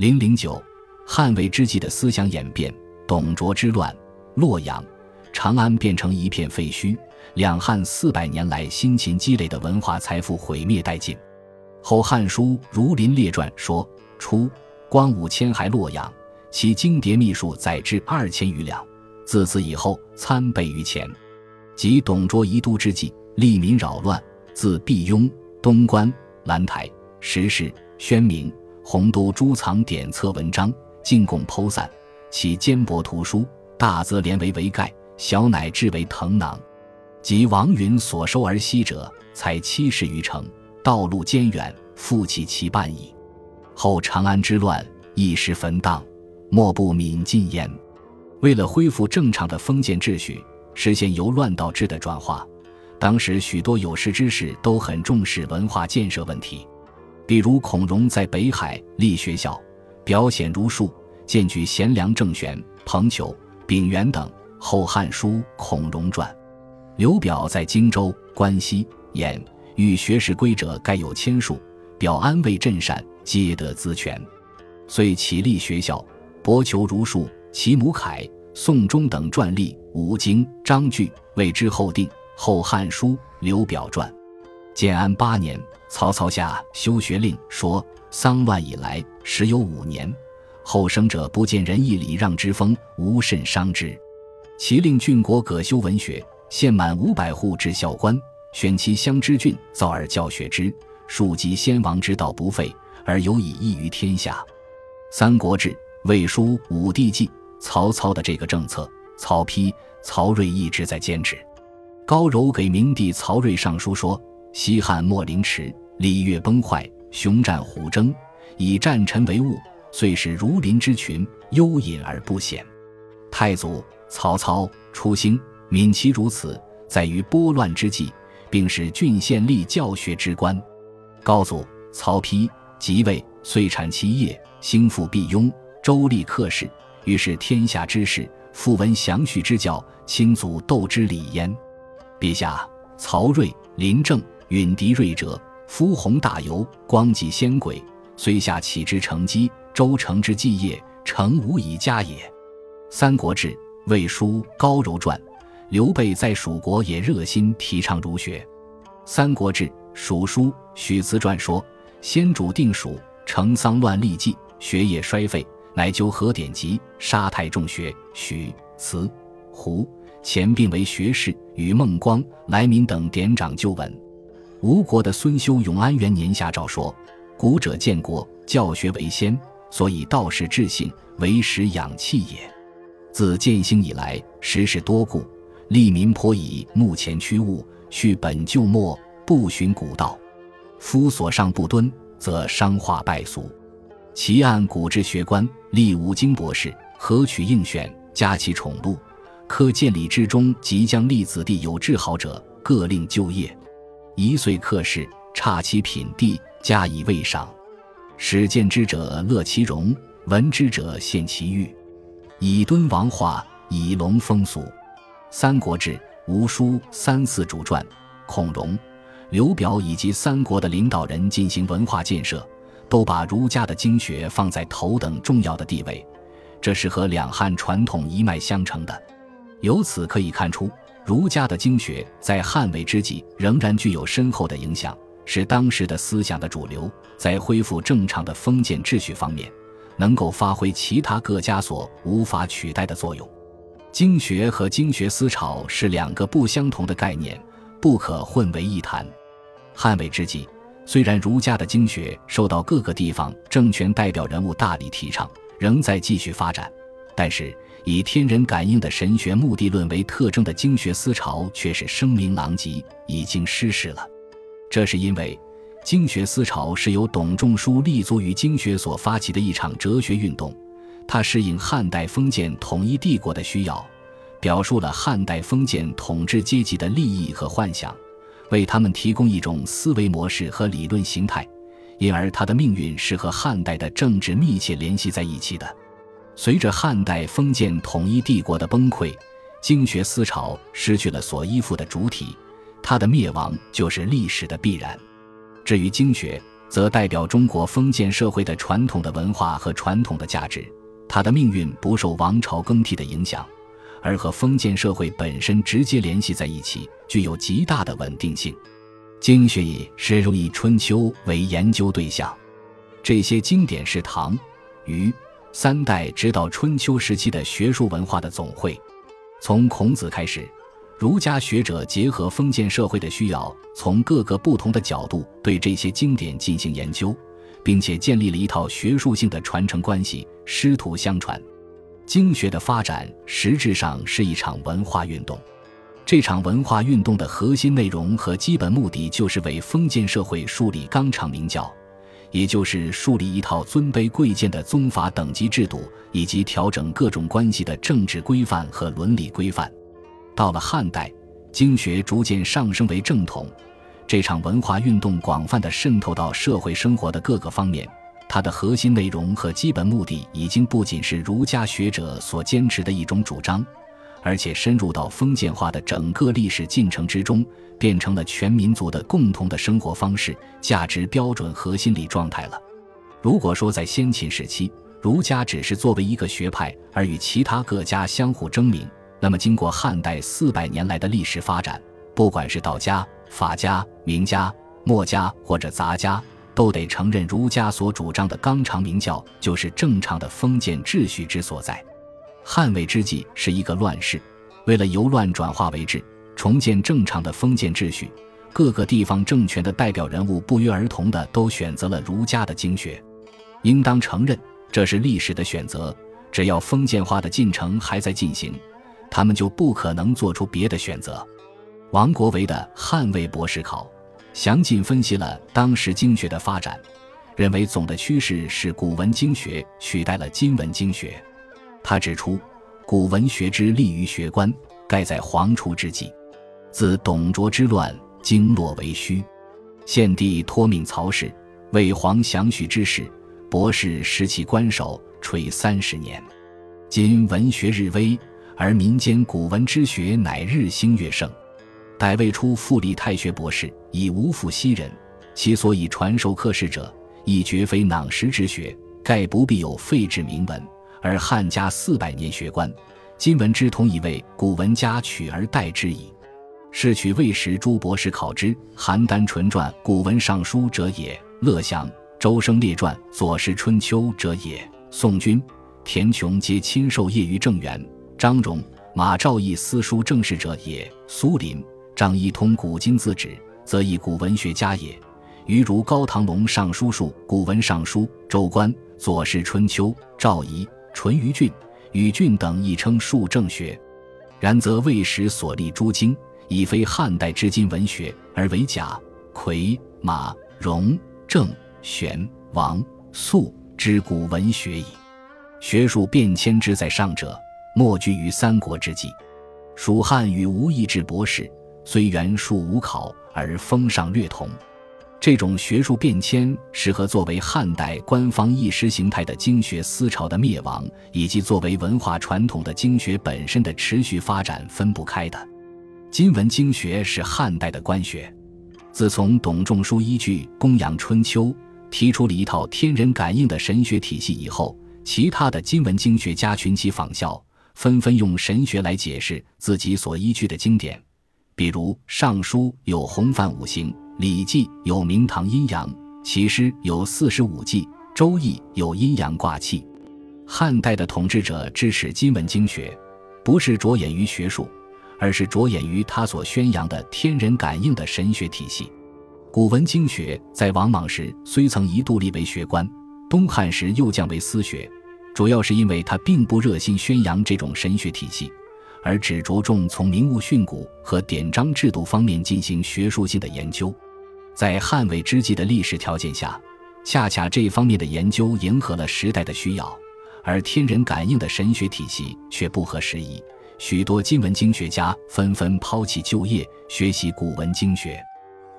零零九，汉魏之际的思想演变。董卓之乱，洛阳、长安变成一片废墟，两汉四百年来辛勤积累的文化财富毁灭殆尽。《后汉书·儒林列传》说：初，光武迁还洛阳，其经牒秘术载之二千余两。自此以后，参倍于前。即董卓移都之际，利民扰乱，自毕雍、东关、兰台、石室、宣明、洪都诸藏典册文章，进贡剖散，其坚帛图书，大则连为帷盖，小乃至为藤囊。及王允所收而息者，才七十余城，道路艰远，复其其半矣。后长安之乱，一时焚荡，莫不泯尽焉。为了恢复正常的封建秩序，实现由乱到治的转化，当时许多有识之士都很重视文化建设问题。比如孔融在北海立学校，表显儒术，荐举贤良郑玄、彭求、秉元等。《后汉书·孔融传》。刘表在荆州、关西、兖欲学士归者，盖有千数，表安慰镇善，皆得资权，遂起立学校，博求儒术。其母凯、宋忠等撰立五经章句，为之后定《后汉书·刘表传》。建安八年，曹操下修学令，说丧乱以来，时有五年，后生者不见仁义礼让之风，无甚伤之。其令郡国葛修文学，献满五百户至校官，选其乡之郡，造而教学之，庶及先王之道不废，而有以益于天下。《三国志·魏书·武帝纪》。曹操的这个政策，曹丕、曹睿一直在坚持。高柔给明帝曹睿上书说：“西汉末陵迟，礼乐崩坏，雄战虎争，以战臣为务，遂使儒林之群幽隐而不显。太祖曹操初兴，敏其如此，在于拨乱之际，并使郡县立教学之官。高祖曹丕即位，遂产其业，兴复辟雍，周立克氏。”于是天下之事，复闻详叙之教，亲祖斗之礼焉。陛下，曹睿、林政、允狄睿哲，夫弘大游，光济先轨，虽下启之成基，周成之继业，成无以加也。《三国志·魏书·高柔传》，刘备在蜀国也热心提倡儒学。《三国志·蜀书·许慈传》说：先主定蜀，成丧乱痢疾，学业衰废。乃究何典籍，杀太仲学，许、慈、胡前并为学士，与孟光、来民等典掌旧闻。吴国的孙修永安元年下诏说：“古者建国，教学为先，所以道士治性，为时养气也。自建兴以来，时事多故，利民颇以目前趋物，去本就末，不循古道。夫所上不敦，则商化败俗。”其按古之学官，立五经博士，合取应选，加其宠禄。科建礼之中，即将立子弟有志好者，各令就业。一岁克士，差其品第，加以位赏。使见之者乐其容，闻之者献其誉，以敦王化，以隆风俗。《三国志·吴书·三四主传》，孔融、刘表以及三国的领导人进行文化建设。都把儒家的经学放在头等重要的地位，这是和两汉传统一脉相承的。由此可以看出，儒家的经学在汉魏之际仍然具有深厚的影响，是当时的思想的主流。在恢复正常的封建秩序方面，能够发挥其他各家所无法取代的作用。经学和经学思潮是两个不相同的概念，不可混为一谈。汉魏之际。虽然儒家的经学受到各个地方政权代表人物大力提倡，仍在继续发展，但是以天人感应的神学目的论为特征的经学思潮却是声名狼藉，已经失势了。这是因为经学思潮是由董仲舒立足于经学所发起的一场哲学运动，它适应汉代封建统一帝国的需要，表述了汉代封建统治阶级的利益和幻想。为他们提供一种思维模式和理论形态，因而他的命运是和汉代的政治密切联系在一起的。随着汉代封建统一帝国的崩溃，经学思潮失去了所依附的主体，它的灭亡就是历史的必然。至于经学，则代表中国封建社会的传统的文化和传统的价值。它的命运不受王朝更替的影响，而和封建社会本身直接联系在一起，具有极大的稳定性。经学以是以春秋为研究对象，这些经典是唐、虞三代直到春秋时期的学术文化的总汇。从孔子开始，儒家学者结合封建社会的需要，从各个不同的角度对这些经典进行研究。并且建立了一套学术性的传承关系，师徒相传。经学的发展实质上是一场文化运动。这场文化运动的核心内容和基本目的就是为封建社会树立纲常名教，也就是树立一套尊卑贵贱的宗法等级制度，以及调整各种关系的政治规范和伦理规范。到了汉代，经学逐渐上升为正统。这场文化运动广泛地渗透到社会生活的各个方面，它的核心内容和基本目的已经不仅是儒家学者所坚持的一种主张，而且深入到封建化的整个历史进程之中，变成了全民族的共同的生活方式、价值标准和心理状态了。如果说在先秦时期，儒家只是作为一个学派而与其他各家相互争鸣，那么经过汉代四百年来的历史发展，不管是道家，法家、名家、墨家或者杂家，都得承认儒家所主张的纲常名教就是正常的封建秩序之所在。汉魏之际是一个乱世，为了由乱转化为治，重建正常的封建秩序，各个地方政权的代表人物不约而同的都选择了儒家的经学。应当承认，这是历史的选择。只要封建化的进程还在进行，他们就不可能做出别的选择。王国维的《汉魏博士考》详尽分析了当时经学的发展，认为总的趋势是古文经学取代了今文经学。他指出，古文学之立于学官，盖在黄初之际。自董卓之乱，经络为虚。献帝托命曹氏为皇详许之事，博士失其官守，垂三十年。今文学日微，而民间古文之学乃日兴月盛。待未出复立太学博士，已无复昔人。其所以传授课士者，亦绝非囊实之学，盖不必有废置名文。而汉家四百年学官，今闻之同以为古文家取而代之矣。是取魏时诸博士考之，邯郸纯传古文尚书者也。乐祥、周生列传左氏春秋者也。宋君、田琼皆亲授业于正元。张荣、马兆义私书正事者也。苏林。张仪通古今字旨，则以古文学家也。余如高唐龙尚书述古文尚书周官左氏春秋赵仪淳于俊与俊等亦称术正学。然则魏时所立诸经，已非汉代之今文学，而为贾逵马融郑玄王肃之古文学矣。学术变迁之在上者，莫居于三国之际。蜀汉与吴亦至博士。虽原数无考，而风尚略同。这种学术变迁是和作为汉代官方意识形态的经学思潮的灭亡，以及作为文化传统的经学本身的持续发展分不开的。今文经学是汉代的官学。自从董仲舒依据《公羊春秋》提出了一套天人感应的神学体系以后，其他的今文经学家群起仿效，纷纷用神学来解释自己所依据的经典。比如《尚书》有洪范五行，《礼记》有明堂阴阳，《其诗》有四十五季，《周易》有阴阳卦气。汉代的统治者支持今文经学，不是着眼于学术，而是着眼于他所宣扬的天人感应的神学体系。古文经学在王莽时虽曾一度立为学官，东汉时又降为私学，主要是因为他并不热心宣扬这种神学体系。而只着重从名物训诂和典章制度方面进行学术性的研究，在汉魏之际的历史条件下，恰恰这方面的研究迎合了时代的需要，而天人感应的神学体系却不合时宜。许多今文经学家纷纷抛弃旧业，学习古文经学。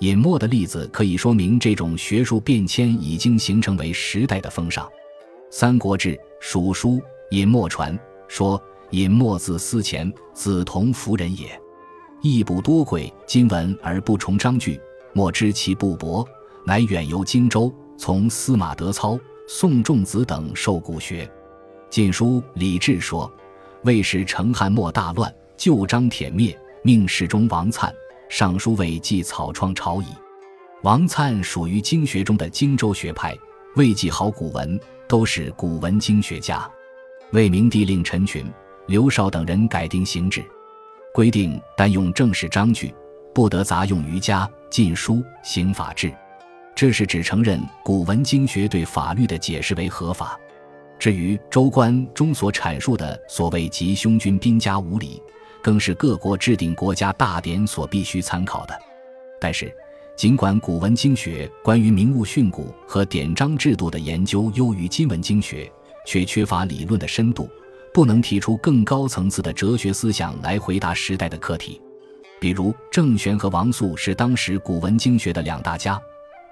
尹默的例子可以说明这种学术变迁已经形成为时代的风尚。《三国志·蜀书·尹默传》说。尹墨字思前，子同夫人也。义不多贵，今文而不崇章句，莫知其不薄。乃远游荆州，从司马德操、宋仲子等受古学。《晋书·李治》说：“魏时成汉末大乱，旧章铁灭，命侍中王粲、尚书魏记草创朝矣。”王粲属于经学中的荆州学派，魏记好古文，都是古文经学家。魏明帝令陈群、刘绍等人改定行制，规定单用正式章句，不得杂用瑜伽、禁书、刑法制。这是只承认古文经学对法律的解释为合法。至于《周官》中所阐述的所谓吉凶君兵家无礼，更是各国制定国家大典所必须参考的。但是，尽管古文经学关于名物训诂和典章制度的研究优于今文经学，却缺乏理论的深度，不能提出更高层次的哲学思想来回答时代的课题。比如郑玄和王肃是当时古文经学的两大家，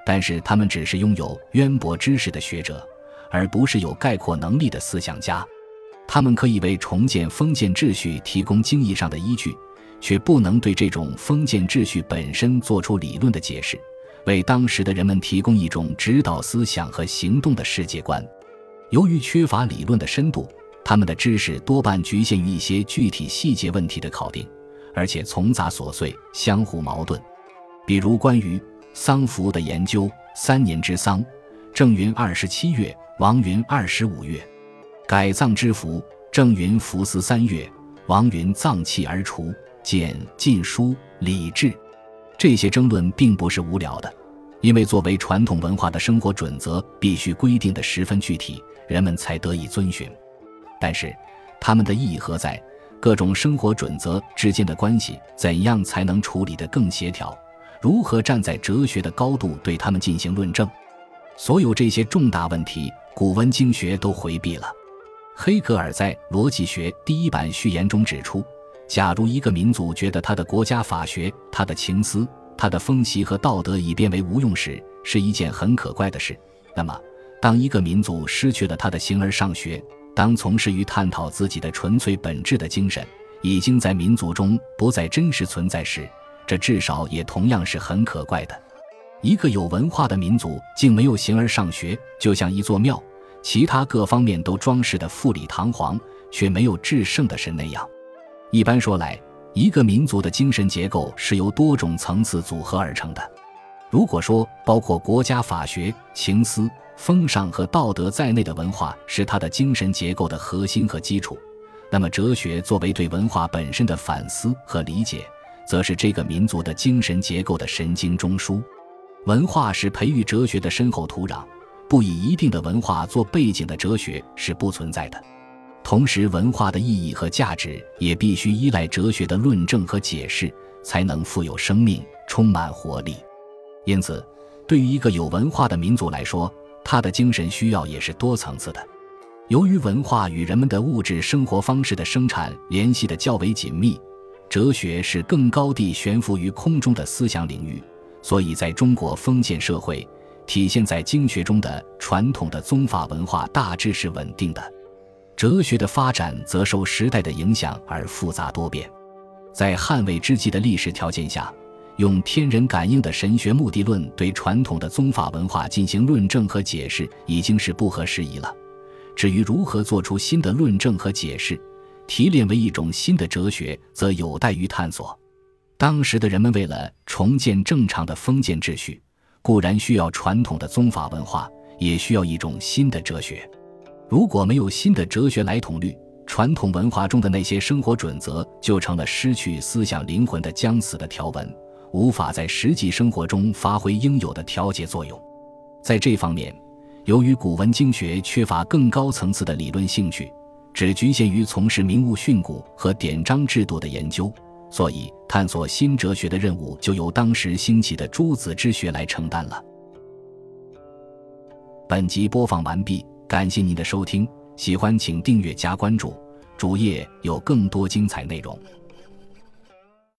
但是他们只是拥有渊博知识的学者，而不是有概括能力的思想家。他们可以为重建封建秩序提供经义上的依据。却不能对这种封建秩序本身做出理论的解释，为当时的人们提供一种指导思想和行动的世界观。由于缺乏理论的深度，他们的知识多半局限于一些具体细节问题的考定，而且丛杂琐碎、相互矛盾。比如关于丧服的研究：三年之丧，正云二十七月，王云二十五月；改葬之服，正云服司三月，王云葬气而除。见《晋书·礼制》，这些争论并不是无聊的，因为作为传统文化的生活准则，必须规定的十分具体，人们才得以遵循。但是，他们的意义何在？各种生活准则之间的关系怎样才能处理得更协调？如何站在哲学的高度对他们进行论证？所有这些重大问题，古文经学都回避了。黑格尔在《逻辑学》第一版序言中指出。假如一个民族觉得他的国家法学、他的情思、他的风习和道德已变为无用时，是一件很可怪的事。那么，当一个民族失去了他的形而上学，当从事于探讨自己的纯粹本质的精神已经在民族中不再真实存在时，这至少也同样是很可怪的。一个有文化的民族竟没有形而上学，就像一座庙，其他各方面都装饰的富丽堂皇，却没有至圣的神那样。一般说来，一个民族的精神结构是由多种层次组合而成的。如果说包括国家法学、情思、风尚和道德在内的文化是它的精神结构的核心和基础，那么哲学作为对文化本身的反思和理解，则是这个民族的精神结构的神经中枢。文化是培育哲学的深厚土壤，不以一定的文化做背景的哲学是不存在的。同时，文化的意义和价值也必须依赖哲学的论证和解释，才能富有生命、充满活力。因此，对于一个有文化的民族来说，他的精神需要也是多层次的。由于文化与人们的物质生活方式的生产联系的较为紧密，哲学是更高地悬浮于空中的思想领域，所以在中国封建社会，体现在经学中的传统的宗法文化大致是稳定的。哲学的发展则受时代的影响而复杂多变，在汉魏之际的历史条件下，用天人感应的神学目的论对传统的宗法文化进行论证和解释已经是不合时宜了。至于如何做出新的论证和解释，提炼为一种新的哲学，则有待于探索。当时的人们为了重建正常的封建秩序，固然需要传统的宗法文化，也需要一种新的哲学。如果没有新的哲学来统律，传统文化中的那些生活准则就成了失去思想灵魂的将死的条文，无法在实际生活中发挥应有的调节作用。在这方面，由于古文经学缺乏更高层次的理论兴趣，只局限于从事名物训诂和典章制度的研究，所以探索新哲学的任务就由当时兴起的诸子之学来承担了。本集播放完毕。感谢您的收听，喜欢请订阅加关注，主页有更多精彩内容。